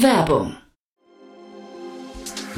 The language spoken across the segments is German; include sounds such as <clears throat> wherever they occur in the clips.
Werbung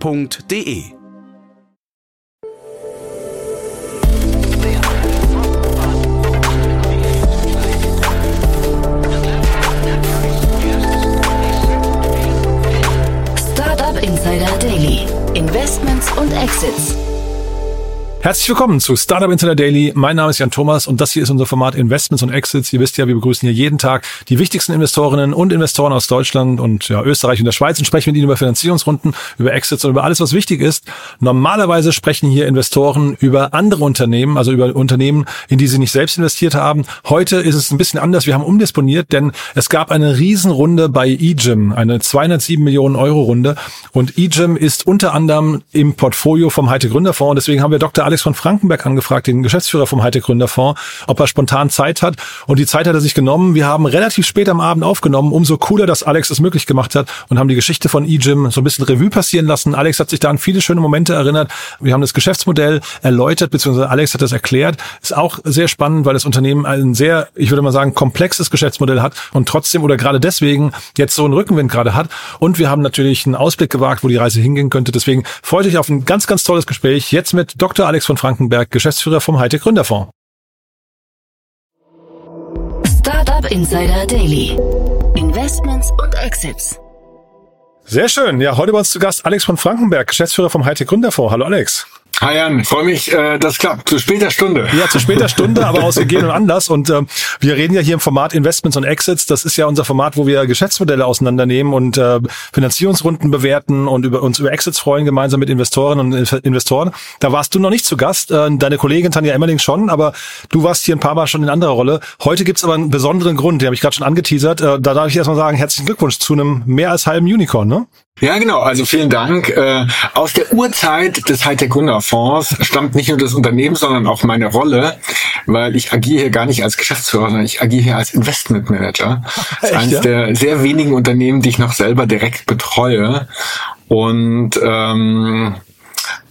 www.ftf.de Startup Insider Daily. Investments und Exits. Herzlich willkommen zu Startup Insider Daily. Mein Name ist Jan Thomas und das hier ist unser Format Investments und Exits. Ihr wisst ja, wir begrüßen hier jeden Tag die wichtigsten Investorinnen und Investoren aus Deutschland und ja, Österreich und der Schweiz und sprechen mit ihnen über Finanzierungsrunden, über Exits und über alles, was wichtig ist. Normalerweise sprechen hier Investoren über andere Unternehmen, also über Unternehmen, in die sie nicht selbst investiert haben. Heute ist es ein bisschen anders. Wir haben umdisponiert, denn es gab eine Riesenrunde bei eGym, eine 207 Millionen Euro Runde und eGym ist unter anderem im Portfolio vom Heite Gründerfonds. Deswegen haben wir Dr. Alex von Frankenberg angefragt, den Geschäftsführer vom Hightech Gründerfonds, ob er spontan Zeit hat. Und die Zeit hat er sich genommen. Wir haben relativ spät am Abend aufgenommen. Umso cooler, dass Alex es möglich gemacht hat und haben die Geschichte von eGym so ein bisschen Revue passieren lassen. Alex hat sich da an viele schöne Momente erinnert. Wir haben das Geschäftsmodell erläutert, beziehungsweise Alex hat das erklärt. Ist auch sehr spannend, weil das Unternehmen ein sehr, ich würde mal sagen, komplexes Geschäftsmodell hat und trotzdem oder gerade deswegen jetzt so einen Rückenwind gerade hat. Und wir haben natürlich einen Ausblick gewagt, wo die Reise hingehen könnte. Deswegen freut euch auf ein ganz, ganz tolles Gespräch. Jetzt mit Dr. Alex von Frankenberg, Geschäftsführer vom Hightech Gründerfonds. Startup Insider Daily. Investments und Exits. Sehr schön. Ja, heute bei uns zu Gast Alex von Frankenberg, Geschäftsführer vom Hightech Gründerfonds. Hallo Alex. Hi Jan, freue mich, äh, das klappt. Zu später Stunde. Ja, zu später Stunde, aber aus gegebenen Anlass. Und ähm, wir reden ja hier im Format Investments und Exits. Das ist ja unser Format, wo wir Geschäftsmodelle auseinandernehmen und äh, Finanzierungsrunden bewerten und über uns über Exits freuen, gemeinsam mit Investorinnen und Investoren. Da warst du noch nicht zu Gast. Äh, deine Kollegin Tanja Emmerling schon, aber du warst hier ein paar Mal schon in anderer Rolle. Heute gibt's aber einen besonderen Grund, den habe ich gerade schon angeteasert. Äh, da darf ich erstmal sagen, herzlichen Glückwunsch zu einem mehr als halben Unicorn, ne? Ja, genau. Also vielen Dank. Äh, aus der Urzeit des Hightech Gründerfonds stammt nicht nur das Unternehmen, sondern auch meine Rolle, weil ich agiere hier gar nicht als Geschäftsführer, sondern ich agiere hier als Investment Manager. Das ist eines ja? der sehr wenigen Unternehmen, die ich noch selber direkt betreue. Und ähm,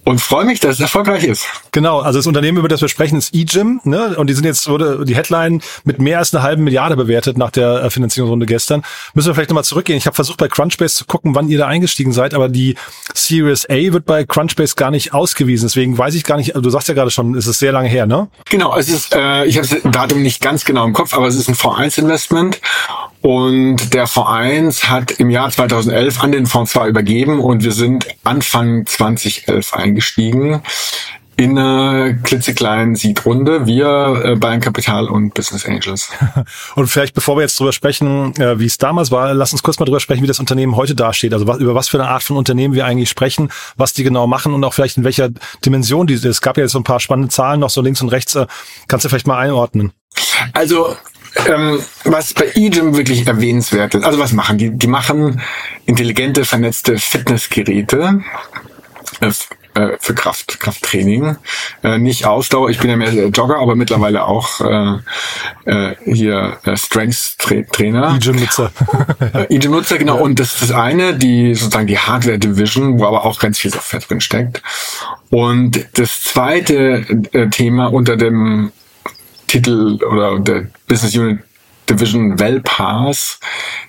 und freue mich, dass es erfolgreich ist. Genau, also das Unternehmen, über das wir sprechen, ist eGym, ne? Und die sind jetzt wurde die Headline mit mehr als einer halben Milliarde bewertet nach der äh, Finanzierungsrunde gestern. Müssen wir vielleicht nochmal zurückgehen. Ich habe versucht bei Crunchbase zu gucken, wann ihr da eingestiegen seid, aber die Series A wird bei Crunchbase gar nicht ausgewiesen. Deswegen weiß ich gar nicht. Du sagst ja gerade schon, es ist sehr lange her, ne? Genau, es ist, äh, ich habe das Datum nicht ganz genau im Kopf, aber es ist ein V1-Investment und der Verein hat im Jahr 2011 an den Fonds zwar übergeben und wir sind Anfang 2011 eingestiegen in einer klitzekleinen Seed-Runde, wir äh, Bayern Kapital und Business Angels. <laughs> Und vielleicht, bevor wir jetzt drüber sprechen, äh, wie es damals war, lass uns kurz mal drüber sprechen, wie das Unternehmen heute dasteht. Also was, über was für eine Art von Unternehmen wir eigentlich sprechen, was die genau machen und auch vielleicht in welcher Dimension die Es gab ja jetzt so ein paar spannende Zahlen noch so links und rechts. Äh, kannst du vielleicht mal einordnen? Also ähm, was bei eGym wirklich erwähnenswert ist, also was machen die? Die machen intelligente, vernetzte Fitnessgeräte äh, äh für Kraft, Krafttraining. Äh, nicht Ausdauer, ich bin ja mehr Jogger, aber mittlerweile auch äh, äh, hier äh, Strengths-Trainer. E-Gym-Nutzer. <laughs> E-Gym-Nutzer, genau. Ja. Und das ist das eine, die sozusagen die Hardware-Division, wo aber auch ganz viel Software drin steckt. Und das zweite Thema unter dem Titel oder der Business Unit Division Wellpass,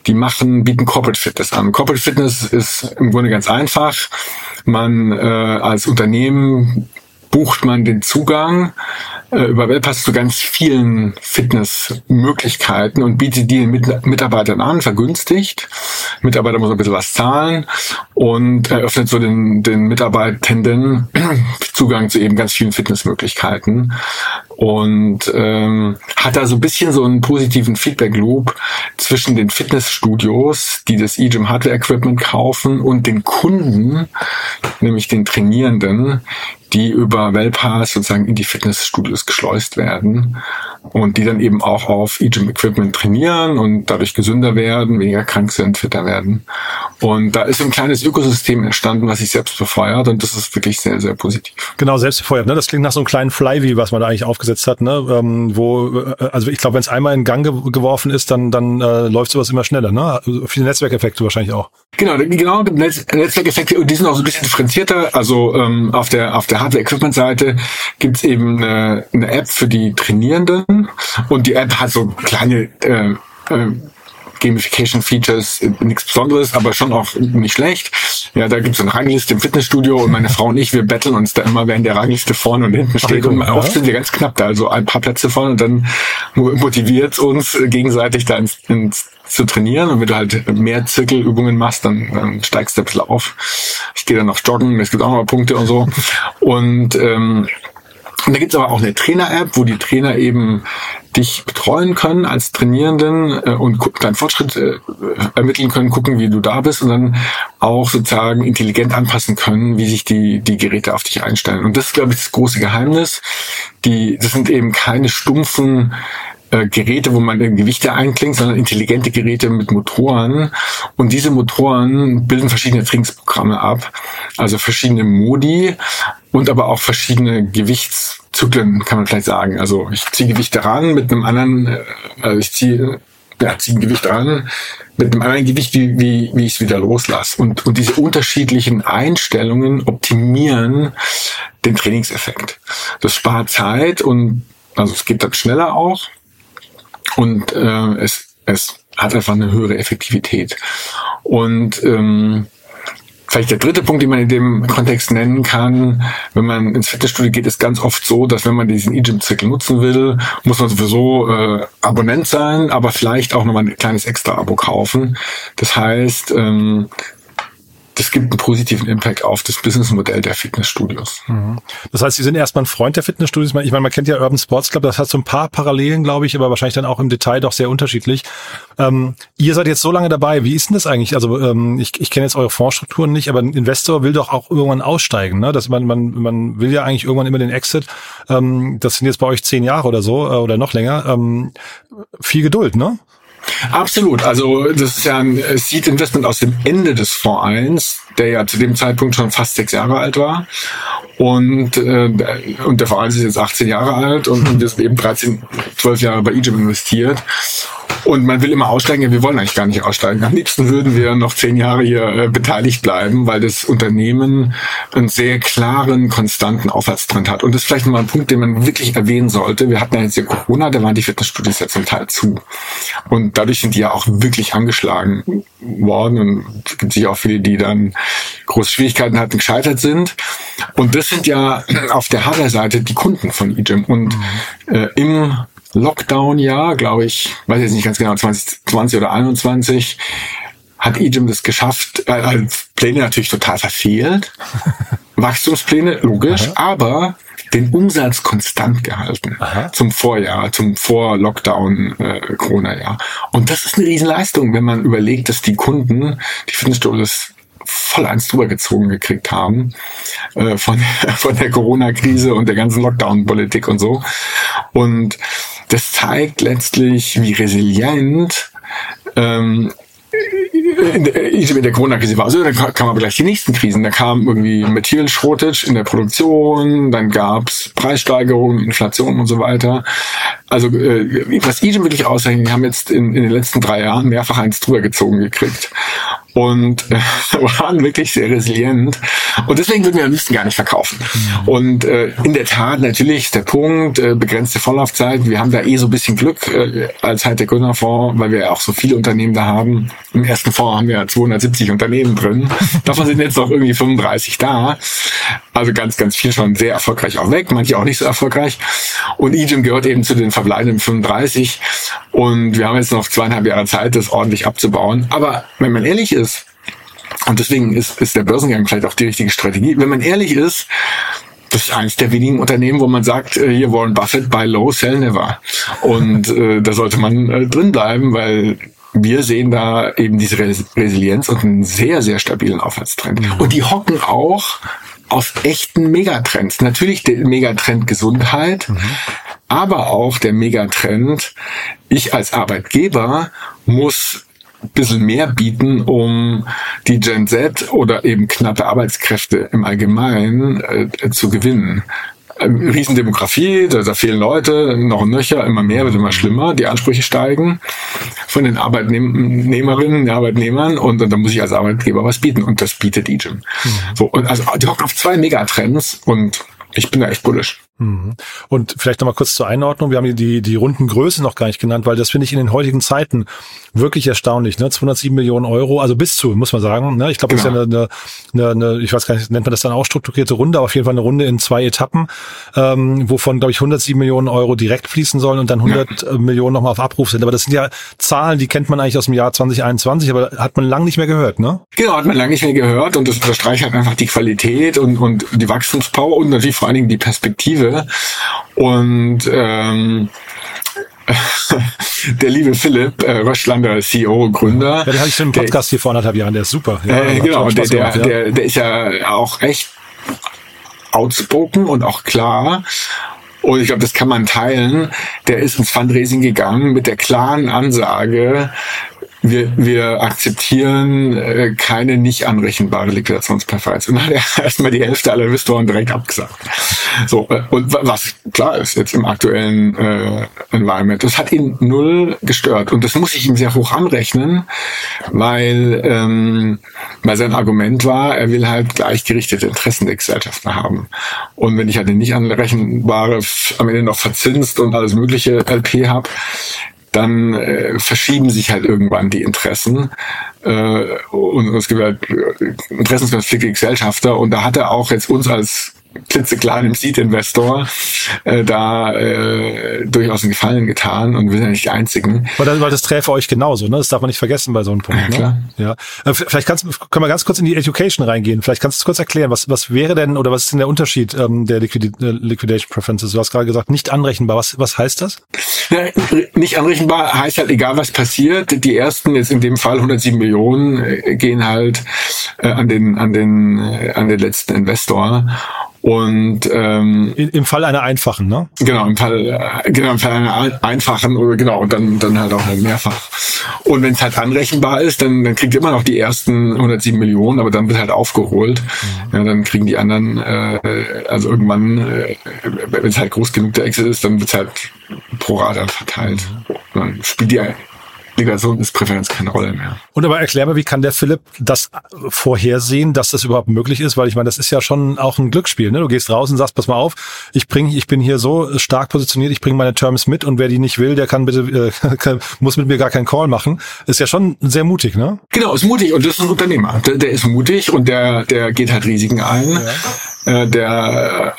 die machen, bieten Corporate Fitness an. Corporate Fitness ist im Grunde ganz einfach. Man äh, als Unternehmen bucht man den Zugang über Wellpass zu ganz vielen Fitnessmöglichkeiten und bietet die den Mit Mitarbeitern an, vergünstigt. Mitarbeiter muss ein bisschen was zahlen und eröffnet so den, den Mitarbeitenden <clears throat> Zugang zu eben ganz vielen Fitnessmöglichkeiten und ähm, hat da so ein bisschen so einen positiven Feedback-Loop zwischen den Fitnessstudios, die das eGym Hardware Equipment kaufen und den Kunden, nämlich den Trainierenden, die über Wellpass sozusagen in die Fitnessstudios geschleust werden und die dann eben auch auf eGym Equipment trainieren und dadurch gesünder werden, weniger krank sind, fitter werden. Und da ist ein kleines Ökosystem entstanden, was sich selbst befeuert und das ist wirklich sehr, sehr positiv. Genau, selbst befeuert. Ne? Das klingt nach so einem kleinen Flywheel, was man da eigentlich aufgesetzt hat. Ne? Ähm, wo, äh, also ich glaube, wenn es einmal in Gang ge geworfen ist, dann, dann äh, läuft sowas immer schneller. Ne? Also viele Netzwerkeffekte wahrscheinlich auch. Genau, genau Netz Netzwerkeffekte und die sind auch so ein bisschen differenzierter. Also ähm, auf der auf der Hardware-Equipment-Seite gibt's eben eine, eine App für die Trainierenden und die App hat so kleine äh, äh, Gamification-Features, nichts Besonderes, aber schon auch nicht schlecht. Ja, da gibt's eine Rangliste im Fitnessstudio und meine Frau und ich, wir betteln uns da immer, wer in der Rangliste vorne und hinten steht. und oft sind wir ganz knapp da, also ein paar Plätze vorne und dann motiviert uns gegenseitig da ins, ins zu trainieren und wenn du halt mehr Zirkelübungen machst, dann, dann steigst du ein bisschen auf. Ich gehe dann noch joggen, es gibt auch noch Punkte und so. Und ähm, und da gibt's aber auch eine Trainer-App, wo die Trainer eben dich betreuen können als Trainierenden äh, und deinen Fortschritt äh, ermitteln können, gucken, wie du da bist und dann auch sozusagen intelligent anpassen können, wie sich die, die Geräte auf dich einstellen. Und das ist, glaube ich, das große Geheimnis. Die, das sind eben keine stumpfen äh, Geräte, wo man Gewichte einklingt, sondern intelligente Geräte mit Motoren. Und diese Motoren bilden verschiedene Trainingsprogramme ab, also verschiedene Modi und aber auch verschiedene Gewichtszyklen, kann man vielleicht sagen. Also ich ziehe Gewichte ran mit einem anderen, äh, also ich ziehe ja, ziehe ein Gewicht ran mit einem anderen Gewicht, wie, wie, wie ich es wieder loslasse. Und, und diese unterschiedlichen Einstellungen optimieren den Trainingseffekt. Das spart Zeit und also es geht dann schneller auch und äh, es, es hat einfach eine höhere Effektivität. Und ähm, vielleicht der dritte Punkt, den man in dem Kontext nennen kann, wenn man ins Fitnessstudio geht, ist ganz oft so, dass wenn man diesen E-Gym-Zirkel nutzen will, muss man sowieso äh, Abonnent sein, aber vielleicht auch nochmal ein kleines Extra-Abo kaufen. Das heißt, ähm, das gibt einen positiven Impact auf das Businessmodell der Fitnessstudios. Mhm. Das heißt, Sie sind erstmal ein Freund der Fitnessstudios. Ich meine, man kennt ja Urban Sports Club, das hat so ein paar Parallelen, glaube ich, aber wahrscheinlich dann auch im Detail doch sehr unterschiedlich. Ähm, ihr seid jetzt so lange dabei. Wie ist denn das eigentlich? Also ähm, ich, ich kenne jetzt eure Fondsstrukturen nicht, aber ein Investor will doch auch irgendwann aussteigen. Ne? Dass man, man, man will ja eigentlich irgendwann immer den Exit. Ähm, das sind jetzt bei euch zehn Jahre oder so äh, oder noch länger. Ähm, viel Geduld, ne? Absolut. Also das ist ja ein Seed Investment aus dem Ende des 1, der ja zu dem Zeitpunkt schon fast sechs Jahre alt war. Und, äh, und der Verein ist jetzt 18 Jahre alt und, wir sind eben 13, 12 Jahre bei Egypt investiert. Und man will immer aussteigen. Ja, wir wollen eigentlich gar nicht aussteigen. Am liebsten würden wir noch zehn Jahre hier äh, beteiligt bleiben, weil das Unternehmen einen sehr klaren, konstanten Aufwärtstrend hat. Und das ist vielleicht mal ein Punkt, den man wirklich erwähnen sollte. Wir hatten ja jetzt hier Corona, da waren die Fitnessstudios ja zum Teil zu. Und dadurch sind die ja auch wirklich angeschlagen worden. Und es gibt sicher auch viele, die dann große Schwierigkeiten hatten, gescheitert sind. Und das sind ja auf der Hardware-Seite die Kunden von eGym. Und äh, im Lockdown-Jahr, glaube ich, weiß jetzt nicht ganz genau, 2020 oder 21, hat eGym das geschafft, äh, als Pläne natürlich total verfehlt. <laughs> Wachstumspläne, logisch, Aha. aber den Umsatz konstant gehalten Aha. zum Vorjahr, zum Vor-Lockdown äh. Und das ist eine Riesenleistung, wenn man überlegt, dass die Kunden, die Fitnessstudios voll eins drüber gezogen gekriegt haben äh, von, <laughs> von der Corona-Krise und der ganzen Lockdown-Politik und so. Und das zeigt letztlich, wie resilient ähm, in der, in der Corona-Krise war. Also dann kamen aber gleich die nächsten Krisen. Da kam irgendwie Material Shortage in der Produktion, dann gab's Preissteigerungen, Inflation und so weiter. Also äh, was Egypt wirklich auszeichnet, die haben jetzt in, in den letzten drei Jahren mehrfach eins drüber gezogen gekriegt und äh, <laughs> waren wirklich sehr resilient. Und deswegen würden wir am liebsten gar nicht verkaufen. Und äh, in der Tat, natürlich ist der Punkt, äh, begrenzte Vorlaufzeit. Wir haben da eh so ein bisschen Glück äh, als halt der Gründerfonds, weil wir ja auch so viele Unternehmen da haben. Im ersten Fonds haben wir 270 Unternehmen drin. Davon sind jetzt noch irgendwie 35 da. Also ganz, ganz viel schon sehr erfolgreich auch weg, manche auch nicht so erfolgreich. Und Egypt gehört eben zu den verbleibenden 35. Und wir haben jetzt noch zweieinhalb Jahre Zeit, das ordentlich abzubauen. Aber wenn man ehrlich ist, und deswegen ist, ist der Börsengang vielleicht auch die richtige Strategie, wenn man ehrlich ist, das ist eines der wenigen Unternehmen, wo man sagt, äh, hier Warren Buffett, buy low, sell never. Und äh, da sollte man äh, drin bleiben, weil wir sehen da eben diese Resilienz und einen sehr, sehr stabilen Aufwärtstrend. Mhm. Und die hocken auch auf echten Megatrends. Natürlich der Megatrend Gesundheit, mhm. aber auch der Megatrend, ich als Arbeitgeber muss bisschen mehr bieten, um die Gen Z oder eben knappe Arbeitskräfte im Allgemeinen äh, zu gewinnen. Ähm, Riesendemografie, da, da fehlen Leute, noch ein nöcher, immer mehr, wird immer schlimmer, die Ansprüche steigen von den Arbeitnehmerinnen, Arbeitnehmern und, und da muss ich als Arbeitgeber was bieten und das bietet eGym. Mhm. So, und also die hocken auf zwei Megatrends und ich bin da echt bullish. Mhm. Und vielleicht nochmal kurz zur Einordnung. Wir haben die, die runden Größe noch gar nicht genannt, weil das finde ich in den heutigen Zeiten wirklich erstaunlich. Ne? 207 Millionen Euro, also bis zu, muss man sagen. Ne? Ich glaube, genau. das ist ja genau. eine, eine, eine, ich weiß gar nicht, nennt man das dann auch strukturierte Runde, aber auf jeden Fall eine Runde in zwei Etappen, ähm, wovon, glaube ich, 107 Millionen Euro direkt fließen sollen und dann 100 ja. Millionen nochmal auf Abruf sind. Aber das sind ja Zahlen, die kennt man eigentlich aus dem Jahr 2021, aber hat man lang nicht mehr gehört, ne? Genau, hat man lang nicht mehr gehört und das unterstreicht halt einfach die Qualität und, und die Wachstumspower und natürlich vor allen Dingen die Perspektive. Und ähm, <laughs> der liebe Philipp äh, Röschlander, CEO, Gründer. Ja, den hatte ich schon im Podcast der, hier vor anderthalb Jahren, der ist super. Ja, äh, genau, der, der, gemacht, ja. der, der ist ja auch echt outspoken und auch klar. Und ich glaube, das kann man teilen. Der ist ins Fundraising gegangen mit der klaren Ansage, wir, wir akzeptieren äh, keine nicht anrechenbare Liquidationspräferenz. Und dann hat <laughs> er erstmal die Hälfte aller Investoren direkt abgesagt. So, äh, und was klar ist jetzt im aktuellen äh, Environment, das hat ihn null gestört. Und das muss ich ihm sehr hoch anrechnen, weil, ähm, weil sein Argument war, er will halt gleichgerichtete Interessen der Gesellschaften haben. Und wenn ich halt eine nicht anrechenbare, am Ende noch verzinst und alles mögliche LP habe, dann äh, verschieben sich halt irgendwann die Interessen äh, und es gibt halt äh, Interessenskonflikte Gesellschafter und da hat er auch jetzt uns als klitzekleinem Seed-Investor äh, da äh, durchaus einen Gefallen getan und wir sind ja nicht die Einzigen. Weil das, weil das träfe euch genauso, ne? Das darf man nicht vergessen bei so einem Punkt. Ja, ne? Ja. Äh, vielleicht kannst, können wir ganz kurz in die Education reingehen. Vielleicht kannst du kurz erklären, was, was wäre denn oder was ist denn der Unterschied ähm, der Liquid äh, Liquidation Preferences? Du hast gerade gesagt, nicht anrechenbar. Was, was heißt das? Ja, nicht anrechenbar heißt halt, egal was passiert, die ersten, jetzt in dem Fall 107 Millionen, äh, gehen halt äh, an den, an den, äh, an den letzten Investor. Und ähm, im Fall einer einfachen, ne? Genau, im Fall, äh, genau, im Fall einer einfachen oder genau und dann dann halt auch mehrfach. Und wenn es halt anrechenbar ist, dann dann kriegt ihr immer noch die ersten 107 Millionen, aber dann wird halt aufgeholt. Mhm. Ja, dann kriegen die anderen, äh, also irgendwann, äh, wenn es halt groß genug der Exit ist, dann wird es halt pro Rata verteilt. Mhm. Dann spielt die Legation ist Präferenz keine Rolle mehr. Und aber erklär mir, wie kann der Philipp das vorhersehen, dass das überhaupt möglich ist? Weil ich meine, das ist ja schon auch ein Glücksspiel. Ne? Du gehst raus und sagst, pass mal auf, ich bring, ich bin hier so stark positioniert, ich bringe meine Terms mit und wer die nicht will, der kann bitte, äh, <laughs> muss mit mir gar keinen Call machen. Ist ja schon sehr mutig, ne? Genau, ist mutig und das ist ein Unternehmer. Der, der ist mutig und der, der geht halt Risiken ein. Ja. Äh, der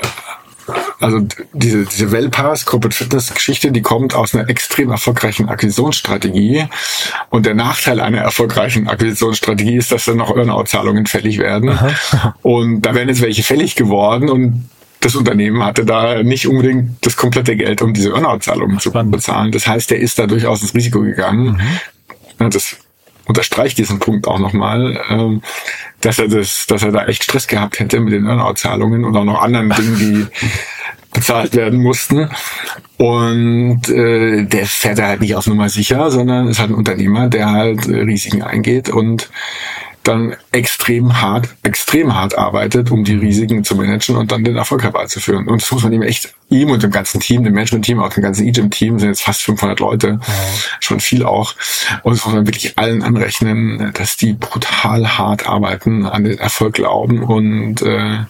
also diese, diese Wellpass Corporate Fitness Geschichte, die kommt aus einer extrem erfolgreichen Akquisitionsstrategie. Und der Nachteil einer erfolgreichen Akquisitionsstrategie ist, dass dann noch Earnout-Zahlungen fällig werden. Aha. Und da wären jetzt welche fällig geworden und das Unternehmen hatte da nicht unbedingt das komplette Geld, um diese Earnout-Zahlungen zu bezahlen. Das heißt, der ist da durchaus ins Risiko gegangen. Mhm. Das unterstreicht diesen Punkt auch nochmal, ähm, dass er das, dass er da echt Stress gehabt hätte mit den Earnout-Zahlungen und auch noch anderen Dingen, die <laughs> bezahlt werden mussten. Und äh, der fährt halt nicht auf Nummer sicher, sondern ist halt ein Unternehmer, der halt Risiken eingeht und dann extrem hart, extrem hart arbeitet, um die Risiken zu managen und dann den Erfolg herbeizuführen. Und das muss man ihm echt, ihm und dem ganzen Team, dem Management-Team, auch dem ganzen EGIM-Team, sind jetzt fast 500 Leute, ja. schon viel auch. Und das muss man wirklich allen anrechnen, dass die brutal hart arbeiten, an den Erfolg glauben und äh,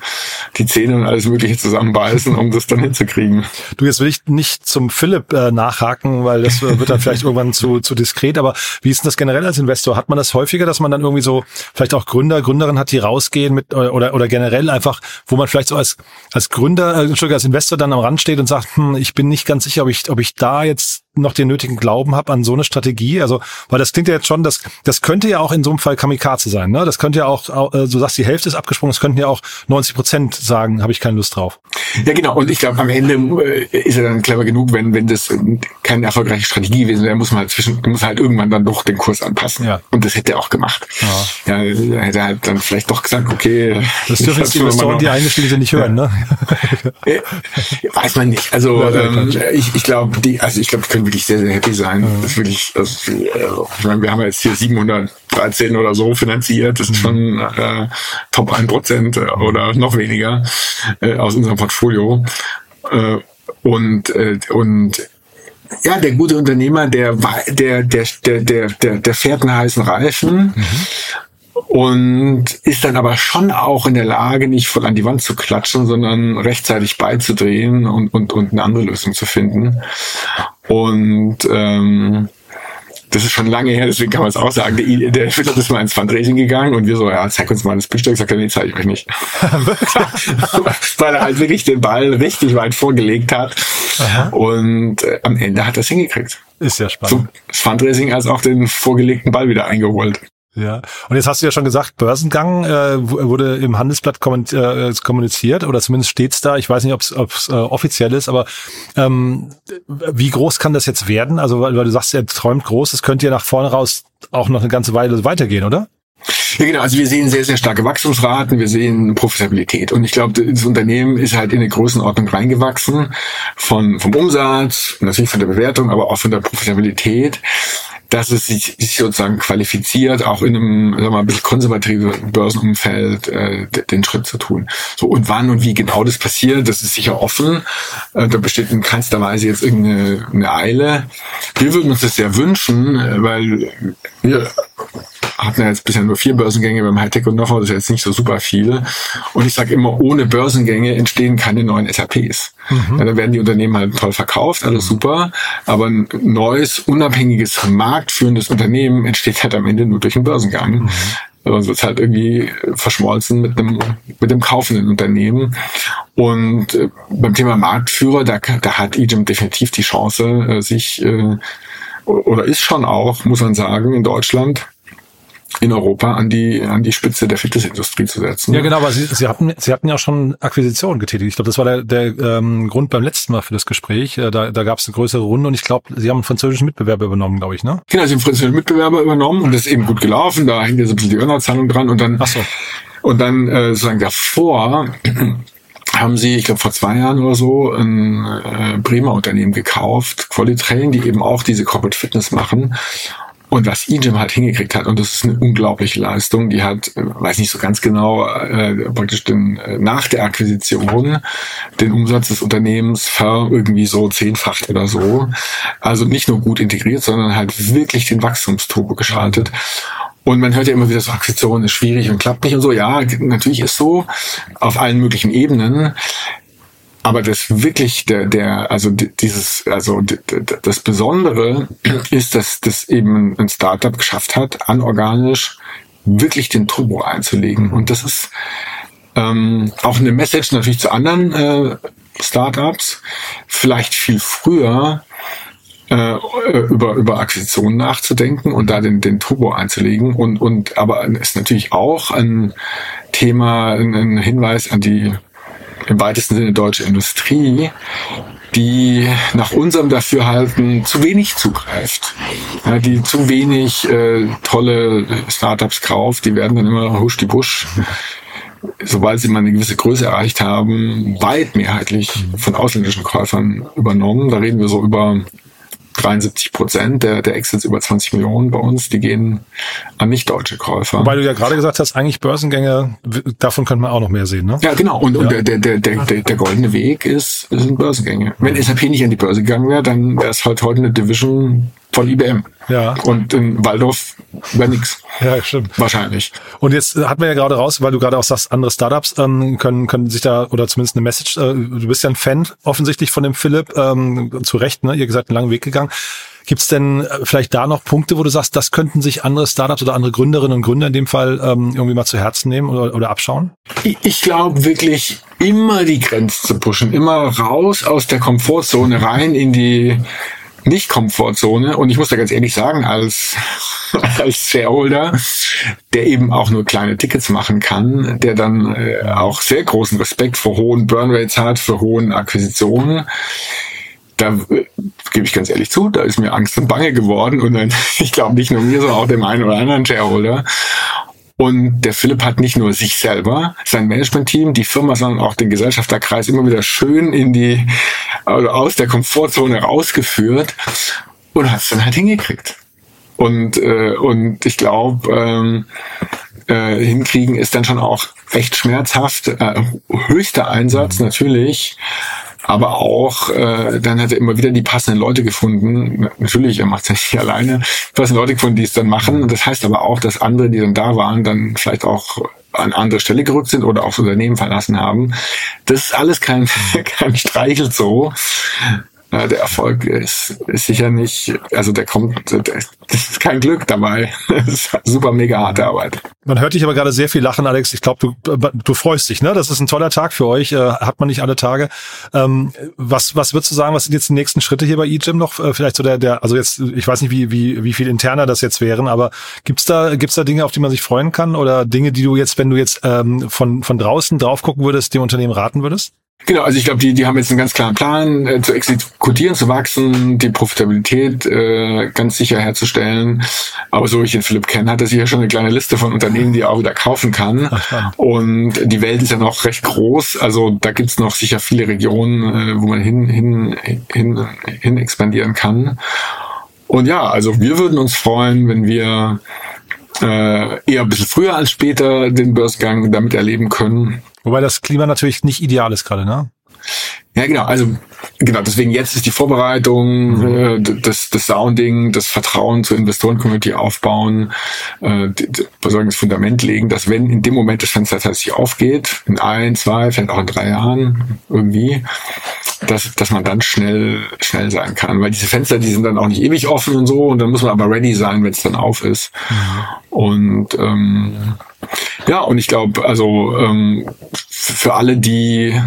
die Zähne und alles Mögliche zusammenbeißen, um das dann hinzukriegen. Du, jetzt will ich nicht zum Philipp äh, nachhaken, weil das wird dann vielleicht irgendwann zu, zu diskret, aber wie ist denn das generell als Investor? Hat man das häufiger, dass man dann irgendwie so vielleicht auch Gründer, Gründerin hat, die rausgehen mit oder oder generell einfach, wo man vielleicht so als als Gründer, äh, als Investor dann am Rand steht und sagt, hm, ich bin nicht ganz sicher, ob ich ob ich da jetzt noch den nötigen Glauben habe an so eine Strategie. Also, weil das klingt ja jetzt schon, das, das könnte ja auch in so einem Fall Kamikaze sein. Ne? Das könnte ja auch, äh, du sagst, die Hälfte ist abgesprungen, es könnten ja auch 90 Prozent sagen, habe ich keine Lust drauf. Ja, genau. Und ich glaube, am Ende äh, ist er dann clever genug, wenn, wenn das keine erfolgreiche Strategie gewesen wäre, muss man halt zwischen, muss halt irgendwann dann doch den Kurs anpassen. Ja. Und das hätte er auch gemacht. Ja, ja hätte er halt dann vielleicht doch gesagt, okay. Das dürfen jetzt die Investoren, die eingestiegen sind, nicht hören, ja. ne? Weiß man nicht. Also, ähm, ich, ich glaube, die, also ich glaube, können wirklich sehr, sehr happy sein. Mhm. Das ist wirklich, also, ich meine, wir haben jetzt hier 713 oder so finanziert. Das ist schon äh, Top 1 Prozent oder noch weniger äh, aus unserem Portfolio. Äh, und, äh, und ja, der gute Unternehmer, der, der, der, der, der, der, der fährt einen heißen Reifen. Mhm und ist dann aber schon auch in der Lage, nicht voll an die Wand zu klatschen, sondern rechtzeitig beizudrehen und, und, und eine andere Lösung zu finden. Und ähm, das ist schon lange her, deswegen kann man es auch sagen. Der, der Philipp ist mal ins Fundraising gegangen und wir so, ja, zeig uns mal das Pitch-Deck. Sagt er, nee, zeige ich euch nicht. <laughs> Weil er halt wirklich den Ball richtig weit vorgelegt hat. Aha. Und äh, am Ende hat er es hingekriegt. Ist ja spannend. So, das Fundraising als auch den vorgelegten Ball wieder eingeholt. Ja, und jetzt hast du ja schon gesagt, Börsengang äh, wurde im Handelsblatt äh, kommuniziert oder zumindest steht's da. Ich weiß nicht, ob es äh, offiziell ist, aber ähm, wie groß kann das jetzt werden? Also weil, weil du sagst, er träumt groß, das könnte ja nach vorne raus auch noch eine ganze Weile weitergehen, oder? Ja, genau. Also wir sehen sehr, sehr starke Wachstumsraten, wir sehen Profitabilität. Und ich glaube, das Unternehmen ist halt in eine Größenordnung reingewachsen von, vom Umsatz, natürlich von der Bewertung, aber auch von der Profitabilität dass es sich, sich sozusagen qualifiziert, auch in einem sagen wir mal, ein bisschen konservativen Börsenumfeld äh, den Schritt zu tun. So und wann und wie genau das passiert, das ist sicher offen. Äh, da besteht in keinster Weise jetzt irgendeine eine Eile. Wir würden uns das sehr wünschen, äh, weil wir hatten ja jetzt bisher nur vier Börsengänge beim Hightech und Know-how, das ist jetzt nicht so super viel. Und ich sage immer, ohne Börsengänge entstehen keine neuen SAPs. Mhm. Ja, dann werden die Unternehmen halt toll verkauft, alles super, aber ein neues, unabhängiges, marktführendes Unternehmen entsteht halt am Ende nur durch einen Börsengang. Mhm. Sonst wird halt irgendwie verschmolzen mit einem, mit dem kaufenden Unternehmen. Und äh, beim Thema Marktführer, da, da hat Egypt definitiv die Chance, äh, sich, äh, oder ist schon auch, muss man sagen, in Deutschland, in Europa an die an die Spitze der Fitnessindustrie zu setzen. Ja, genau, aber Sie, Sie hatten Sie hatten ja schon Akquisitionen getätigt. Ich glaube, das war der, der ähm, Grund beim letzten Mal für das Gespräch. Äh, da, da gab es eine größere Runde und ich glaube, Sie haben einen französischen Mitbewerber übernommen, glaube ich, ne? Genau, Sie haben einen französischen Mitbewerber übernommen und das ist eben gut gelaufen. Da hängt jetzt ein bisschen die Earnout-Zahlung dran und dann Ach so. und dann äh, sozusagen davor <clears throat> haben sie, ich glaube vor zwei Jahren oder so, ein äh, Bremer Unternehmen gekauft, Qualitrain, die eben auch diese Corporate Fitness machen. Und was Ejim halt hingekriegt hat, und das ist eine unglaubliche Leistung, die hat, äh, weiß nicht so ganz genau, äh, praktisch den, äh, nach der Akquisition den Umsatz des Unternehmens ver irgendwie so zehnfacht oder so. Also nicht nur gut integriert, sondern halt wirklich den Wachstumsturbo geschaltet. Und man hört ja immer wieder so, Akquisition ist schwierig und klappt nicht und so. Ja, natürlich ist so, auf allen möglichen Ebenen. Aber das wirklich der, der, also dieses, also das Besondere <clears throat> ist, dass das eben ein Startup geschafft hat, anorganisch wirklich den Turbo einzulegen. Und das ist ähm, auch eine Message natürlich zu anderen äh, Startups, vielleicht viel früher äh, über, über Akquisitionen nachzudenken und da den, den Turbo einzulegen. Und, und aber ist natürlich auch ein Thema, ein Hinweis an die im weitesten Sinne deutsche Industrie, die nach unserem Dafürhalten zu wenig zugreift, ja, die zu wenig äh, tolle Startups kauft, die werden dann immer husch die Busch sobald sie mal eine gewisse Größe erreicht haben, weit mehrheitlich von ausländischen Käufern übernommen. Da reden wir so über 73 Prozent der, der Exits über 20 Millionen bei uns, die gehen an nicht-deutsche Käufer. Wobei du ja gerade gesagt hast, eigentlich Börsengänge, davon könnte man auch noch mehr sehen, ne? Ja, genau. Und, ja. und der, der, der, der, der goldene Weg ist, sind Börsengänge. Wenn SAP nicht an die Börse gegangen wäre, dann wäre es halt heute eine Division von IBM. Ja. Und in Waldorf wäre nix. <laughs> Ja, stimmt. Wahrscheinlich. Und jetzt hat man ja gerade raus, weil du gerade auch sagst, andere Startups ähm, können, können sich da, oder zumindest eine Message, äh, du bist ja ein Fan offensichtlich von dem Philipp, ähm, zu Recht, ne? Ihr seid einen langen Weg gegangen. Gibt's denn äh, vielleicht da noch Punkte, wo du sagst, das könnten sich andere Startups oder andere Gründerinnen und Gründer in dem Fall ähm, irgendwie mal zu Herzen nehmen oder, oder abschauen? Ich, ich glaube wirklich immer die Grenze zu pushen, immer raus aus der Komfortzone rein in die nicht-Komfortzone. Und ich muss da ganz ehrlich sagen, als, <laughs> als Shareholder, der eben auch nur kleine Tickets machen kann, der dann äh, auch sehr großen Respekt vor hohen Burnrates hat, für hohen Akquisitionen, da äh, gebe ich ganz ehrlich zu, da ist mir Angst und Bange geworden. Und dann, <laughs> ich glaube nicht nur mir, sondern auch dem einen oder anderen Shareholder. Und der Philipp hat nicht nur sich selber, sein Management-Team, die Firma, sondern auch den Gesellschafterkreis immer wieder schön in die, also aus der Komfortzone rausgeführt und hat es dann halt hingekriegt. Und, äh, und ich glaube, ähm, äh, hinkriegen ist dann schon auch recht schmerzhaft. Äh, höchster Einsatz natürlich, aber auch äh, dann hat er immer wieder die passenden Leute gefunden. Natürlich, er macht es ja nicht <laughs> alleine. Passende Leute gefunden, die es dann machen. Und das heißt aber auch, dass andere, die dann da waren, dann vielleicht auch an andere Stelle gerückt sind oder auch das Unternehmen verlassen haben. Das ist alles kein, <laughs> kein Streichel so. Ja, der Erfolg ist, ist sicher nicht, also der kommt, das ist kein Glück dabei. <laughs> Das ist super mega harte Arbeit. Man hört dich aber gerade sehr viel lachen, Alex. Ich glaube, du, du freust dich, ne? Das ist ein toller Tag für euch. Äh, hat man nicht alle Tage. Ähm, was, was würdest du sagen, was sind jetzt die nächsten Schritte hier bei eGym noch? Äh, vielleicht so der, der, also jetzt, ich weiß nicht, wie, wie, wie viel interner das jetzt wären, aber gibt's da, gibt's da Dinge, auf die man sich freuen kann oder Dinge, die du jetzt, wenn du jetzt ähm, von, von draußen drauf gucken würdest, dem Unternehmen raten würdest? Genau, also ich glaube, die, die haben jetzt einen ganz klaren Plan, äh, zu exekutieren, zu wachsen, die Profitabilität äh, ganz sicher herzustellen. Aber so wie ich den Philipp kenne, hat er sicher schon eine kleine Liste von Unternehmen, die er auch wieder kaufen kann. Ach, und die Welt ist ja noch recht groß. Also da gibt's noch sicher viele Regionen, äh, wo man hin, hin, hin, hin expandieren kann. Und ja, also wir würden uns freuen, wenn wir äh, eher ein bisschen früher als später den Börsgang damit erleben können. Wobei das Klima natürlich nicht ideal ist gerade, ne? Ja, genau. Also genau. Deswegen jetzt ist die Vorbereitung, mhm. äh, das, das Sounding, das Vertrauen zur Investoren-Community aufbauen, äh, das Fundament legen, dass wenn in dem Moment das Fenster tatsächlich aufgeht, in ein, zwei, vielleicht auch in drei Jahren irgendwie, dass, dass man dann schnell schnell sein kann. Weil diese Fenster, die sind dann auch nicht ewig offen und so, und dann muss man aber ready sein, wenn es dann auf ist. Mhm. Und ähm, ja, und ich glaube, also ähm, für alle, die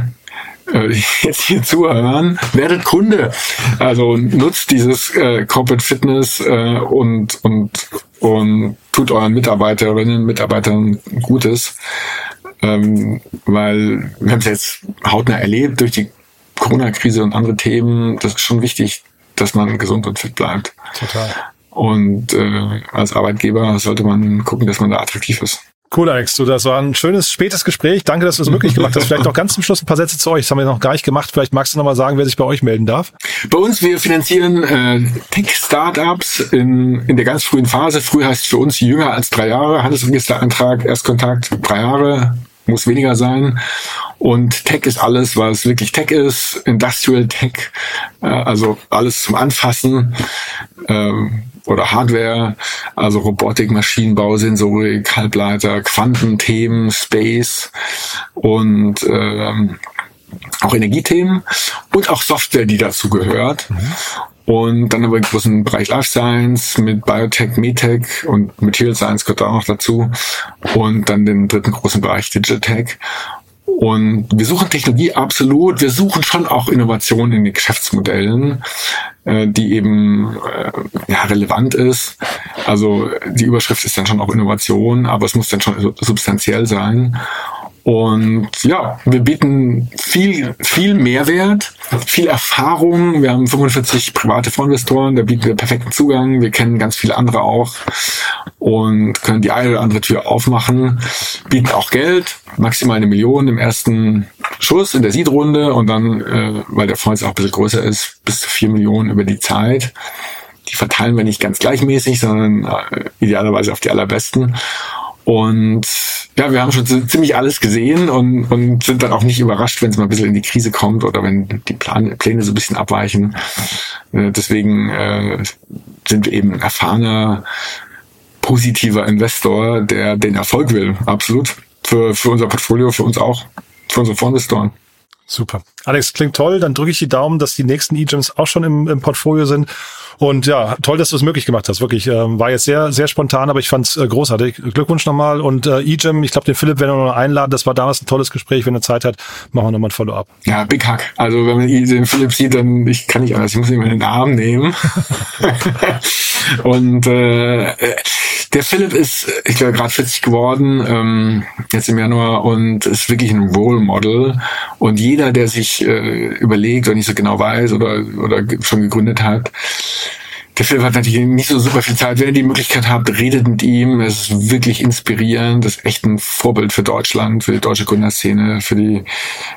<laughs> jetzt hier zuhören, werdet Kunde. Also nutzt dieses äh, Corporate Fitness äh, und, und, und tut euren Mitarbeiterinnen und Mitarbeitern Gutes. Ähm, weil wir haben es jetzt hautnah erlebt durch die Corona-Krise und andere Themen. Das ist schon wichtig, dass man gesund und fit bleibt. Total. Und äh, als Arbeitgeber sollte man gucken, dass man da attraktiv ist. Cool, Alex. Du, das war ein schönes, spätes Gespräch. Danke, dass du es möglich gemacht hast. Vielleicht noch ganz zum Schluss ein paar Sätze zu euch. Das haben wir noch gar nicht gemacht. Vielleicht magst du noch mal sagen, wer sich bei euch melden darf. Bei uns, wir finanzieren äh, Tech-Startups in, in der ganz frühen Phase. Früh heißt für uns jünger als drei Jahre. Handelsregisterantrag, Erstkontakt drei Jahre, muss weniger sein. Und Tech ist alles, was wirklich Tech ist. Industrial Tech, äh, also alles zum Anfassen. Ähm, oder Hardware, also Robotik, Maschinenbau, Sensorik, Halbleiter, Quantenthemen, Space und ähm, auch Energiethemen und auch Software, die dazu gehört. Mhm. Und dann wir einen großen Bereich Life Science mit Biotech, Medtech und Material Science gehört auch noch dazu. Und dann den dritten großen Bereich Digital Tech. Und wir suchen Technologie absolut. Wir suchen schon auch Innovationen in den Geschäftsmodellen, äh, die eben äh, ja, relevant ist. Also die Überschrift ist dann schon auch Innovation, aber es muss dann schon substanziell sein. Und ja, wir bieten viel, viel Mehrwert, viel Erfahrung. Wir haben 45 private Fondsinvestoren, da bieten wir perfekten Zugang. Wir kennen ganz viele andere auch und können die eine oder andere Tür aufmachen. Bieten auch Geld, maximal eine Million im ersten Schuss in der Seed-Runde und dann, äh, weil der Fonds auch ein bisschen größer ist, bis zu vier Millionen über die Zeit. Die verteilen wir nicht ganz gleichmäßig, sondern äh, idealerweise auf die allerbesten. Und ja, wir haben schon ziemlich alles gesehen und, und sind dann auch nicht überrascht, wenn es mal ein bisschen in die Krise kommt oder wenn die Plan Pläne so ein bisschen abweichen. Äh, deswegen äh, sind wir eben ein erfahrener, positiver Investor, der den Erfolg will. Absolut. Für, für unser Portfolio, für uns auch, für unsere Fondsinvestoren. Super. Alex, klingt toll. Dann drücke ich die Daumen, dass die nächsten E-Gems auch schon im, im Portfolio sind. Und ja, toll, dass du es möglich gemacht hast. Wirklich, äh, war jetzt sehr, sehr spontan, aber ich fand es äh, großartig. Glückwunsch nochmal. Und äh, E-Gym, ich glaube, den Philipp werden wir noch einladen. Das war damals ein tolles Gespräch. Wenn er Zeit hat, machen wir nochmal ein Follow-up. Ja, Big Hack. Also wenn man den Philipp sieht, dann ich kann nicht anders. Ich muss ihn in den Arm nehmen. <laughs> <laughs> Und äh, der Philipp ist, ich glaube, gerade 40 geworden, ähm, jetzt im Januar, und ist wirklich ein Role Model. Und jeder, der sich äh, überlegt oder nicht so genau weiß oder, oder schon gegründet hat, der Philipp hat natürlich nicht so super viel Zeit. Wenn ihr die Möglichkeit habt, redet mit ihm. Es ist wirklich inspirierend. Das ist echt ein Vorbild für Deutschland, für die deutsche Gründerszene, für die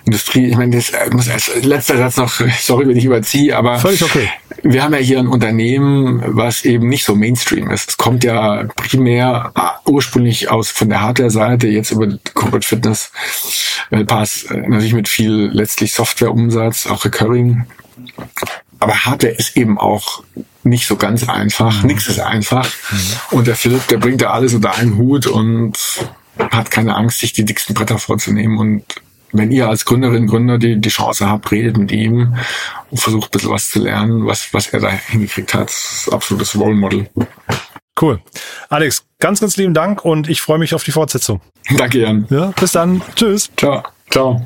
Industrie. Ich meine, das muss als letzter Satz noch, <laughs> sorry, wenn ich überziehe, aber Völlig okay. wir haben ja hier ein Unternehmen, was eben nicht so Mainstream ist. Es kommt ja primär ursprünglich aus von der Hardware-Seite, jetzt über Corporate Fitness äh, Pass, äh, natürlich mit viel letztlich Softwareumsatz, auch Recurring. Aber Hardware ist eben auch nicht so ganz einfach. Nichts ist einfach. Und der Philipp, der bringt da alles unter einen Hut und hat keine Angst, sich die dicksten Bretter vorzunehmen. Und wenn ihr als Gründerin, Gründer die, die Chance habt, redet mit ihm und versucht ein bisschen was zu lernen, was, was er da hingekriegt hat. Das ist absolutes Role Model. Cool. Alex, ganz, ganz lieben Dank und ich freue mich auf die Fortsetzung. Danke, Jan. Ja, bis dann. Tschüss. Ciao. Ciao.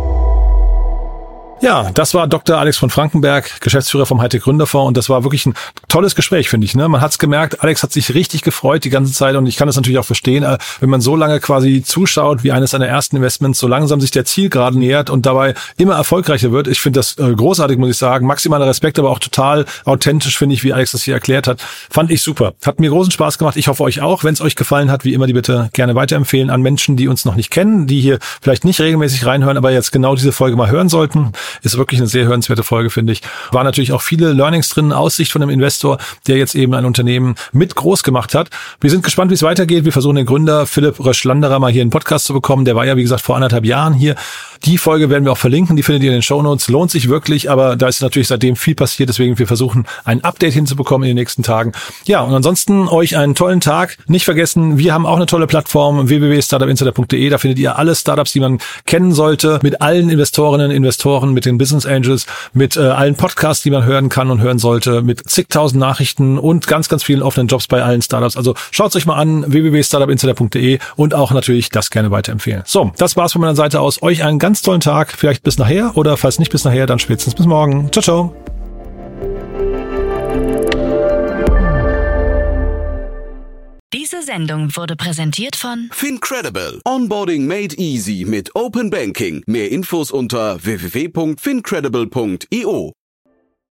Ja, das war Dr. Alex von Frankenberg, Geschäftsführer vom Hightech Gründerfonds und das war wirklich ein tolles Gespräch, finde ich. Ne? Man hat's gemerkt, Alex hat sich richtig gefreut die ganze Zeit und ich kann das natürlich auch verstehen, äh, wenn man so lange quasi zuschaut, wie eines seiner ersten Investments so langsam sich der Zielgerade nähert und dabei immer erfolgreicher wird. Ich finde das äh, großartig, muss ich sagen. Maximaler Respekt, aber auch total authentisch, finde ich, wie Alex das hier erklärt hat. Fand ich super. Hat mir großen Spaß gemacht. Ich hoffe euch auch. Wenn es euch gefallen hat, wie immer, die bitte gerne weiterempfehlen an Menschen, die uns noch nicht kennen, die hier vielleicht nicht regelmäßig reinhören, aber jetzt genau diese Folge mal hören sollten. Ist wirklich eine sehr hörenswerte Folge, finde ich. War natürlich auch viele Learnings drin, Aussicht von einem Investor, der jetzt eben ein Unternehmen mit groß gemacht hat. Wir sind gespannt, wie es weitergeht. Wir versuchen den Gründer Philipp Röschlanderer mal hier in den Podcast zu bekommen. Der war ja, wie gesagt, vor anderthalb Jahren hier. Die Folge werden wir auch verlinken. Die findet ihr in den Show Notes. Lohnt sich wirklich, aber da ist natürlich seitdem viel passiert. Deswegen wir versuchen, ein Update hinzubekommen in den nächsten Tagen. Ja, und ansonsten euch einen tollen Tag. Nicht vergessen, wir haben auch eine tolle Plattform www.startupinsider.de. Da findet ihr alle Startups, die man kennen sollte, mit allen Investorinnen, Investoren, mit den Business Angels, mit äh, allen Podcasts, die man hören kann und hören sollte, mit zigtausend Nachrichten und ganz, ganz vielen offenen Jobs bei allen Startups. Also schaut euch mal an, www.startupinsider.de und auch natürlich das gerne weiterempfehlen. So, das war's von meiner Seite aus. Euch einen ganz tollen Tag. Vielleicht bis nachher oder falls nicht bis nachher, dann spätestens bis morgen. Ciao, ciao. Diese Sendung wurde präsentiert von Fincredible. Onboarding made easy mit Open Banking. Mehr Infos unter www.fincredible.io.